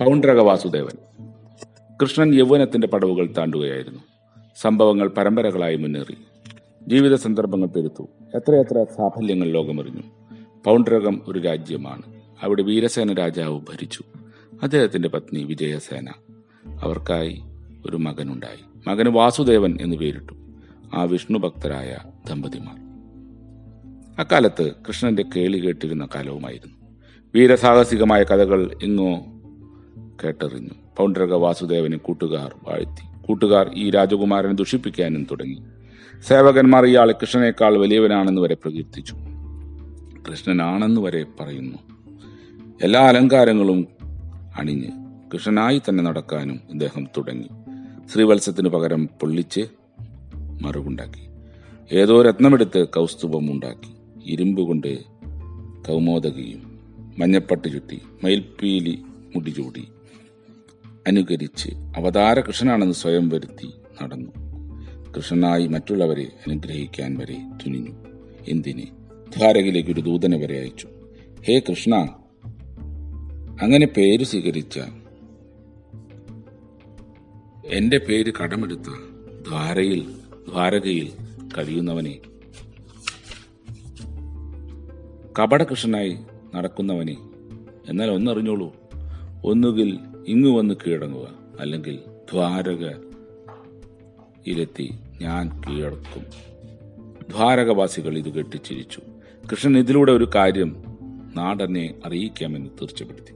പൗണ്ഡ്രക വാസുദേവൻ കൃഷ്ണൻ യൗവനത്തിന്റെ പടവുകൾ താണ്ടുകയായിരുന്നു. സംഭവങ്ങൾ പരമ്പരകളായി മുന്നേറി. ജീവിത സന്ദർഭങ്ങൾ പെരുത്തു. എത്രയെത്ര സാഫല്യങ്ങൾ ലോകമറിഞ്ഞു. പൗണ്ട്രകം ഒരു രാജ്യമാണ്. അവിടെ വീരസേന രാജാവ് ഭരിച്ചു. അദ്ദേഹത്തിന്റെ പത്നി വിജയസേന. അവർക്കായി ഒരു മകനുണ്ടായി. മകന് വാസുദേവൻ എന്ന് പേരിട്ടു. ആ വിഷ്ണുഭക്തരായ ദമ്പതിമാർ. അക്കാലത്ത് കൃഷ്ണന്റെ കേളി കേട്ടിരുന്ന കാലവുമായിരുന്നു. വീരസാഹസികമായ കഥകൾ എങ്ങോ കേട്ടറിഞ്ഞു. പൗണ്ടരക വാസുദേവന് കൂട്ടുകാർ വാഴ്ത്തി. കൂട്ടുകാർ ഈ രാജകുമാരനെ ദുഷിപ്പിക്കാനും തുടങ്ങി. സേവകന്മാർ ഇയാളെ കൃഷ്ണനേക്കാൾ വലിയവനാണെന്ന് വരെ പ്രകീർത്തിച്ചു. കൃഷ്ണനാണെന്ന് വരെ പറയുന്നു. എല്ലാ അലങ്കാരങ്ങളും അണിഞ്ഞ് കൃഷ്ണനായി തന്നെ നടക്കാനും അദ്ദേഹം തുടങ്ങി. ശ്രീവത്സത്തിനു പകരം പൊള്ളിച്ച് മറുകുണ്ടാക്കി. ഏതോ രത്നമെടുത്ത് കൗസ്തുഭം ഉണ്ടാക്കി ഇരുമ്പ് കൊണ്ട് കൗമോദകിയും മഞ്ഞപ്പട്ട് ചുറ്റി മയിൽപ്പീലി മുടി ചൂടി. അനുകരിച്ച് അവതാര കൃഷ്ണനാണെന്ന് സ്വയം വരുത്തി നടന്നു. കൃഷ്ണനായി മറ്റുള്ളവരെ അനുഗ്രഹിക്കാൻ വരെ തുനിഞ്ഞു. എന്തിന്? ദ്വാരകയിലേക്ക് ഒരു ദൂതനെ വരെ അയച്ചു. ഹേ കൃഷ്ണ! അങ്ങനെ പേര് സ്വീകരിച്ച എന്റെ പേര് കടമെടുത്ത ദ്വാരയിൽ ദ്വാരകയിൽ കഴിയുന്നവനെ കപടകൃഷ്ണനായി നടക്കുന്നവനെ എന്നാൽ ഒന്നറിഞ്ഞോളൂ ഒന്നുകിൽ ഇങ്ങു വന്ന് കീഴടങ്ങുക. അല്ലെങ്കിൽ ദ്വാരകയിലെത്തി ഞാൻ കീഴടക്കും. ദ്വാരകവാസികൾ ഇത് കെട്ടിച്ചിരിച്ചു. കൃഷ്ണൻ ഇതിലൂടെ ഒരു കാര്യം നാടനെ അറിയിക്കാമെന്ന് തീർച്ചപ്പെടുത്തി.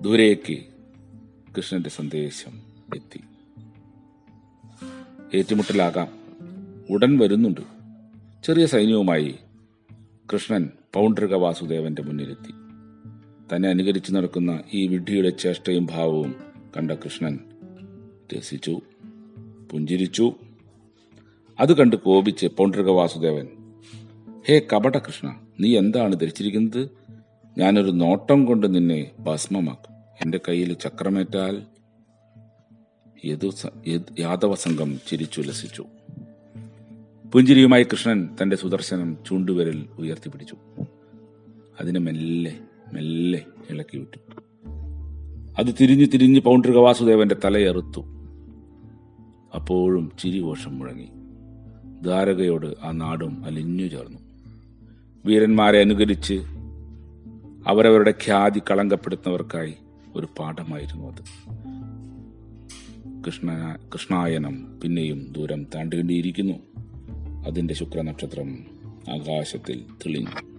ദൂരേക്ക് കൃഷ്ണന്റെ സന്ദേശം എത്തി. ഏറ്റുമുട്ടലാകാം. ഉടൻ വരുന്നുണ്ട്. ചെറിയ സൈന്യവുമായി കൃഷ്ണൻ പൗണ്ഡ്രിക വാസുദേവന്റെ മുന്നിലെത്തി. തന്നെ അനുകരിച്ചു നടക്കുന്ന ഈ വിഡ്ഢിയുടെ ചേഷ്ടയും ഭാവവും കണ്ട കൃഷ്ണൻ രസിച്ചു പുഞ്ചിരിച്ചു. അത് കണ്ട് കോപിച്ച് പൗണ്ഡ്രിക വാസുദേവൻ ഹേ കപട കൃഷ്ണ നീ എന്താണ് ധരിച്ചിരിക്കുന്നത്? ഞാനൊരു നോട്ടം കൊണ്ട് നിന്നെ ഭസ്മമാക്കും. എന്റെ കയ്യിൽ ചക്രമേറ്റാൽ യദു യാദവ സംഘം ചിരിച്ചുല്ലസിച്ചു പുഞ്ചിരിയുമായി കൃഷ്ണൻ തന്റെ സുദർശനം ചൂണ്ടുവിരൽ ഉയർത്തിപ്പിടിച്ചു. അതിനെ മെല്ലെ മെല്ലെ ഇളക്കി വിട്ടു. അത് തിരിഞ്ഞു തിരിഞ്ഞ് പൗണ്ട്രിക വാസുദേവന്റെ തലയെറുത്തു അപ്പോഴും ചിരിഘോഷം മുഴങ്ങി. ദ്വാരകയോട് ആ നാടും അലിഞ്ഞു ചേർന്നു. വീരന്മാരെ അനുകരിച്ച് അവരവരുടെ ഖ്യാതി കളങ്കപ്പെടുത്തുന്നവർക്കായി ഒരു പാഠമായിരുന്നു അത്. കൃഷ്ണ കൃഷ്ണായനം പിന്നെയും ദൂരം താണ്ടേണ്ടിയിരിക്കുന്നു. അതിന്റെ ശുക്രനക്ഷത്രം ആകാശത്തിൽ തെളിഞ്ഞു.